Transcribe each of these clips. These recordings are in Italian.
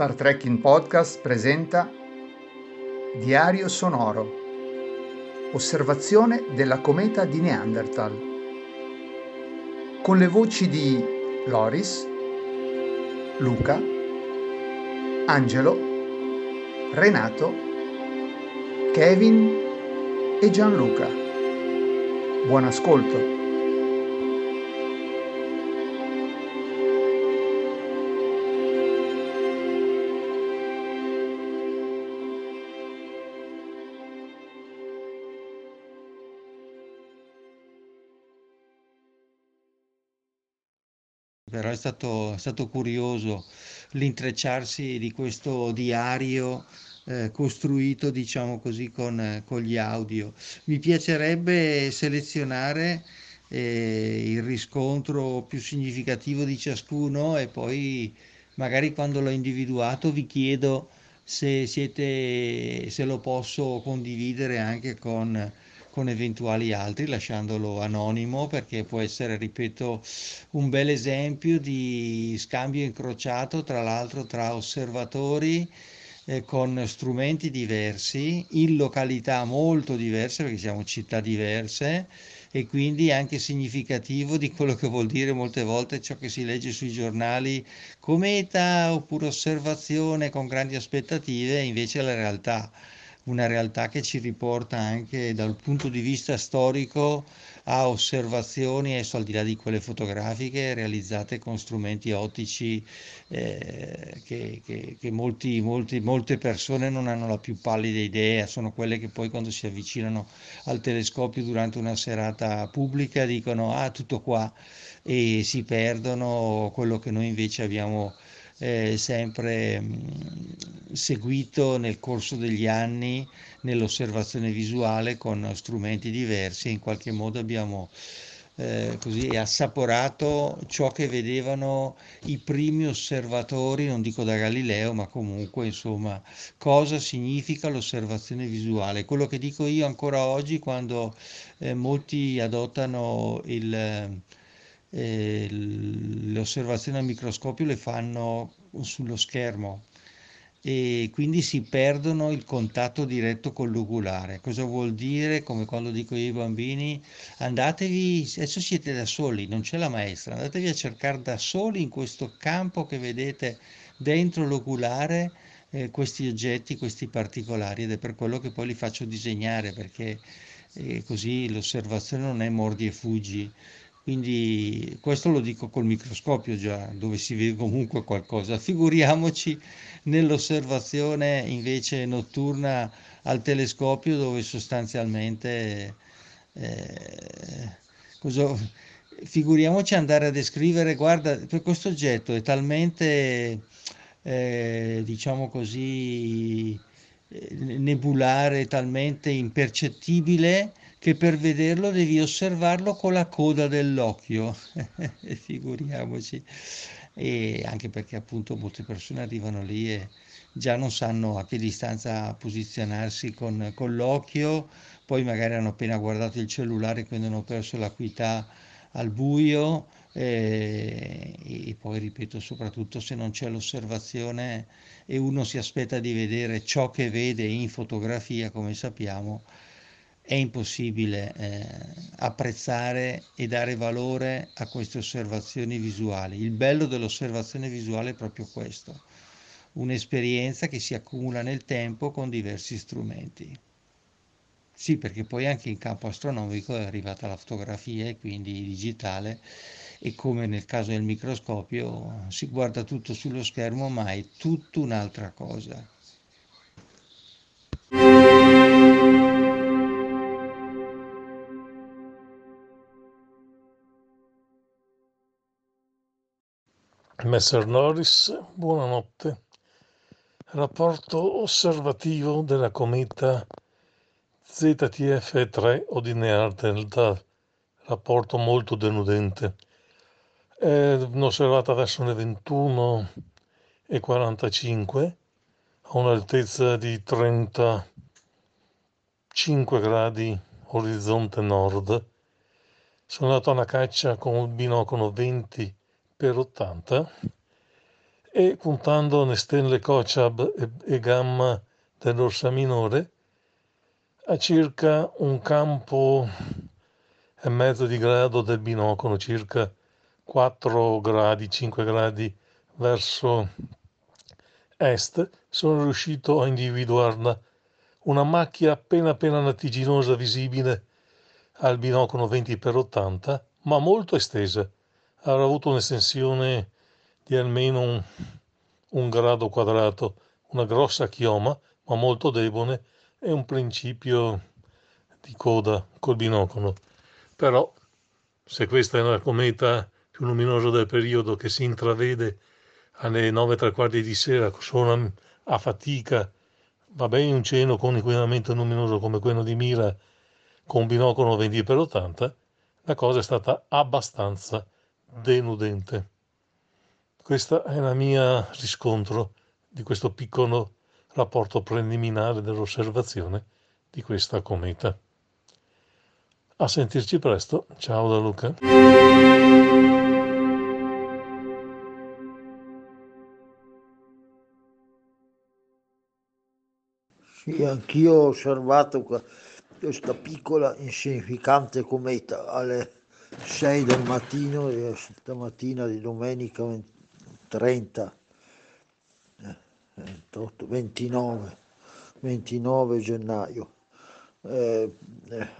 Star Trek in Podcast presenta Diario sonoro. Osservazione della cometa di Neanderthal. Con le voci di Loris, Luca, Angelo, Renato, Kevin e Gianluca. Buon ascolto. Però è stato, è stato curioso l'intrecciarsi di questo diario eh, costruito, diciamo così, con, con, gli audio. Mi piacerebbe selezionare eh, il riscontro più significativo di ciascuno e poi magari quando l'ho individuato vi chiedo se, siete, se lo posso condividere anche con con eventuali altri, lasciandolo anonimo perché può essere, ripeto, un bel esempio di scambio incrociato, tra l'altro tra osservatori eh, con strumenti diversi, in località molto diverse, perché siamo città diverse e quindi anche significativo di quello che vuol dire molte volte ciò che si legge sui giornali, cometa oppure osservazione con grandi aspettative, invece la realtà una realtà che ci riporta anche dal punto di vista storico a osservazioni, adesso al di là di quelle fotografiche, realizzate con strumenti ottici eh, che, che, che molti, molti, molte persone non hanno la più pallida idea, sono quelle che poi quando si avvicinano al telescopio durante una serata pubblica dicono ah tutto qua e si perdono. Quello che noi invece abbiamo eh, sempre mh, seguito nel corso degli anni nell'osservazione visuale con strumenti diversi e in qualche modo abbiamo eh, così assaporato ciò che vedevano i primi osservatori, non dico da Galileo, ma comunque insomma cosa significa l'osservazione visuale. Quello che dico io ancora oggi quando eh, molti adottano il eh, le osservazioni al microscopio le fanno sullo schermo e quindi si perdono il contatto diretto con l'ugulare. Cosa vuol dire? Come quando dico io ai bambini, andatevi, adesso siete da soli, non c'è la maestra, andatevi a cercare da soli in questo campo che vedete dentro l'oculare eh, questi oggetti, questi particolari ed è per quello che poi li faccio disegnare perché eh, così l'osservazione non è mordi e fuggi, quindi questo lo dico col microscopio già, dove si vede comunque qualcosa. Figuriamoci nell'osservazione invece notturna al telescopio dove sostanzialmente eh, cosa, figuriamoci andare a descrivere, guarda, questo oggetto è talmente, eh, diciamo così, eh, nebulare, talmente impercettibile che per vederlo devi osservarlo con la coda dell'occhio, figuriamoci. E anche perché appunto molte persone arrivano lì e già non sanno a che distanza posizionarsi con, con l'occhio, poi magari hanno appena guardato il cellulare quindi hanno perso l'acuità al buio. E, e, poi ripeto soprattutto se non c'è l'osservazione e uno si aspetta di vedere ciò che vede in fotografia come sappiamo è impossibile eh, apprezzare e dare valore a queste osservazioni visuali. Il bello dell'osservazione visuale è proprio questo, un'esperienza che si accumula nel tempo con diversi strumenti. Sì, perché poi anche in campo astronomico è arrivata la fotografia e quindi digitale e come nel caso del microscopio si guarda tutto sullo schermo ma è tutta un'altra cosa. Messer Norris, buonanotte. Rapporto osservativo della cometa ZTF3 o di Neanderthal, rapporto molto denudente. È osservata verso le 21.45 a un'altezza di 35 gradi orizzonte nord. Sono andato a una caccia con un binocolo 20 per 80 e puntando nelle Kochab e, e gamma dell'orsa minore a circa un campo e mezzo di grado del binocolo, circa 4 gradi, 5 gradi verso est, sono riuscito a individuarla. Una macchia appena appena lattiginosa visibile al binocolo 20x80, ma molto estesa. Avrà avuto un'estensione di almeno un, un grado quadrato, una grossa chioma, ma molto debole, e un principio di coda col binocolo. Però, se questa è una cometa più luminosa del periodo che si intravede alle 9 e tre quarti di sera, sono a fatica, va bene un cielo con inquinamento luminoso come quello di Mira, con binocolo 20x80, la cosa è stata abbastanza denudente. Questo è il mio riscontro di questo piccolo rapporto preliminare dell'osservazione di questa cometa. A sentirci presto, ciao da Luca. Sì, anch'io ho osservato questa piccola insignificante cometa alle 6 del mattino di stamattina di domenica 30, 28, 29, 29 gennaio. Eh,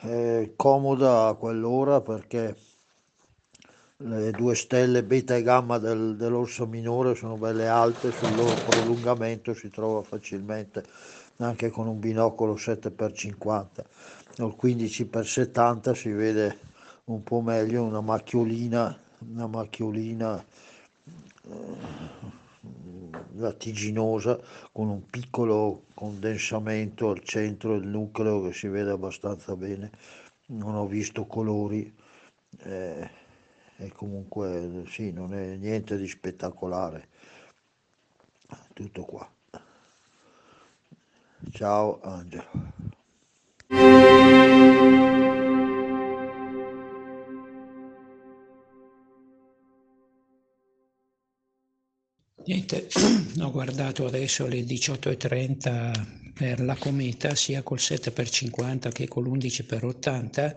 è comoda a quell'ora perché le due stelle beta e gamma del, dell'orso minore sono belle alte, sul loro prolungamento si trova facilmente anche con un binocolo 7x50 o 15x70 si vede un po' meglio una macchiolina una macchiolina eh, lattiginosa con un piccolo condensamento al centro del nucleo che si vede abbastanza bene. Non ho visto colori eh, e comunque sì non è niente di spettacolare. Tutto qua. Ciao Angelo. Niente, ho guardato adesso le 18.30 per la cometa, sia col 7x50 che con l'11x80.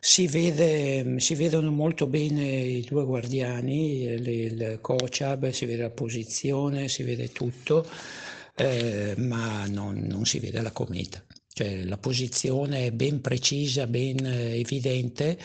Si, vede, si vedono molto bene i due guardiani, il COCHAB, si vede la posizione, si vede tutto eh, ma non, non, si vede la cometa. Cioè, la posizione è ben precisa, ben eh, evidente,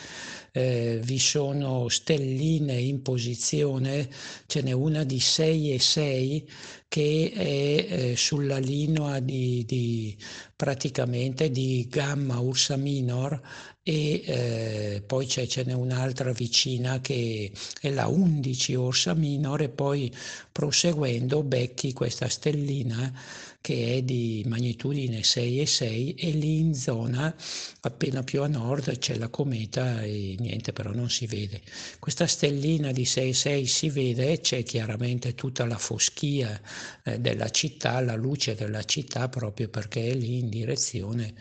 eh, vi sono stelline in posizione, ce n'è una di 6 e 6 che è eh, sulla linea di, di, praticamente di gamma Ursa Minor e eh, poi c'è, ce n'è un'altra vicina che è la 11 Ursa Minor e poi proseguendo becchi questa stellina che è di magnitudine 6 e 6 e lì in zona appena più a nord c'è la cometa e niente però non si vede. Questa stellina di 6 e 6 si vede, c'è chiaramente tutta la foschia eh, della città, la luce della città proprio perché è lì in direzione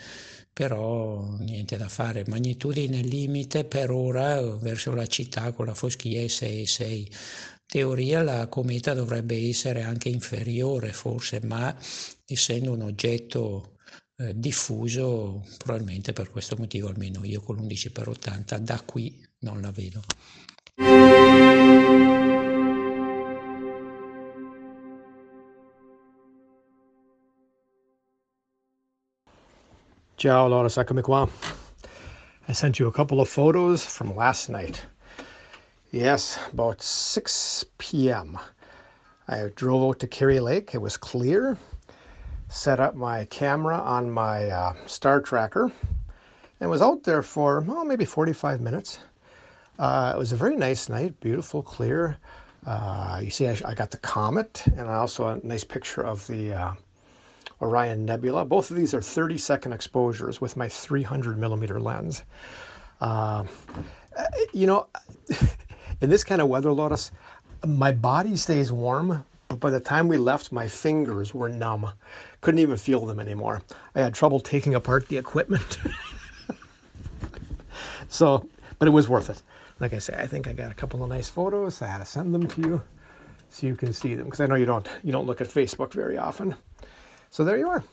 però niente da fare, magnitudine limite per ora verso la città con la foschia è 6 e 6 teoria la cometa dovrebbe essere anche inferiore forse, ma essendo un oggetto eh, diffuso, probabilmente per questo motivo almeno io con l'11 per 80 da qui non la vedo. Ciao Loris, eccomi qua. I sent you a couple of photos from last night. Yes, about 6 p.m. I drove out to Kerry Lake. It was clear. Set up my camera on my uh, star tracker and was out there for oh, maybe 45 minutes. Uh, it was a very nice night, beautiful, clear. Uh, you see, I, I, got the comet and also a nice picture of the uh, Orion Nebula. Both of these are 30 second exposures with my 300 millimeter lens. Uh, you know, in this kind of weather, Lotus, my body stays warm, but by the time we left, my fingers were numb. Couldn't even feel them anymore. I had trouble taking apart the equipment. so, but it was worth it. Like I say, I think I got a couple of nice photos. I had to send them to you. so you can see them because I know you don't you don't look at Facebook very often. So there you are.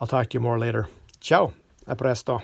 I'll talk to you more later. Ciao, a presto.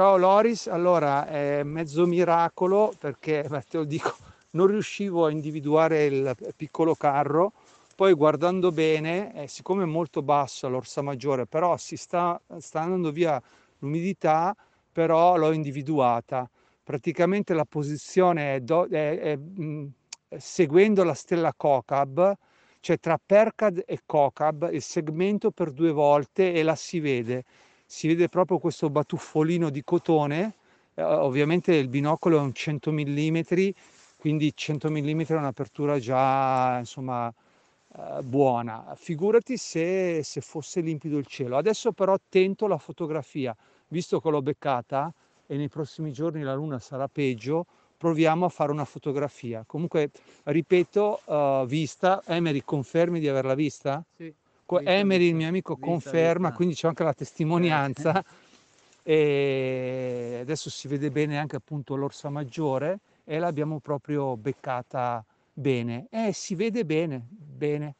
Ciao Loris, allora è mezzo miracolo perché te lo dico, non riuscivo a individuare il piccolo carro, poi guardando bene, eh, siccome è molto basso l'Orsa Maggiore, però si sta, sta andando via l'umidità, però l'ho individuata. Praticamente la posizione è, do, è, è mh, seguendo la stella Cocab, cioè tra Percad e Cocab, il segmento per due volte e la si vede si vede proprio questo batuffolino di cotone, eh, ovviamente il binocolo è un 100 mm, quindi 100 mm è un'apertura già insomma eh, buona. Figurati se, se fosse limpido il cielo. Adesso però tento la fotografia, visto che l'ho beccata e nei prossimi giorni la luna sarà peggio, proviamo a fare una fotografia. Comunque, ripeto, uh, vista, Emery, confermi di averla vista? Sì. Emery, il mio amico, conferma, quindi c'è anche la testimonianza. e adesso si vede bene anche appunto l'orsa maggiore e l'abbiamo proprio beccata bene. E si vede bene, bene.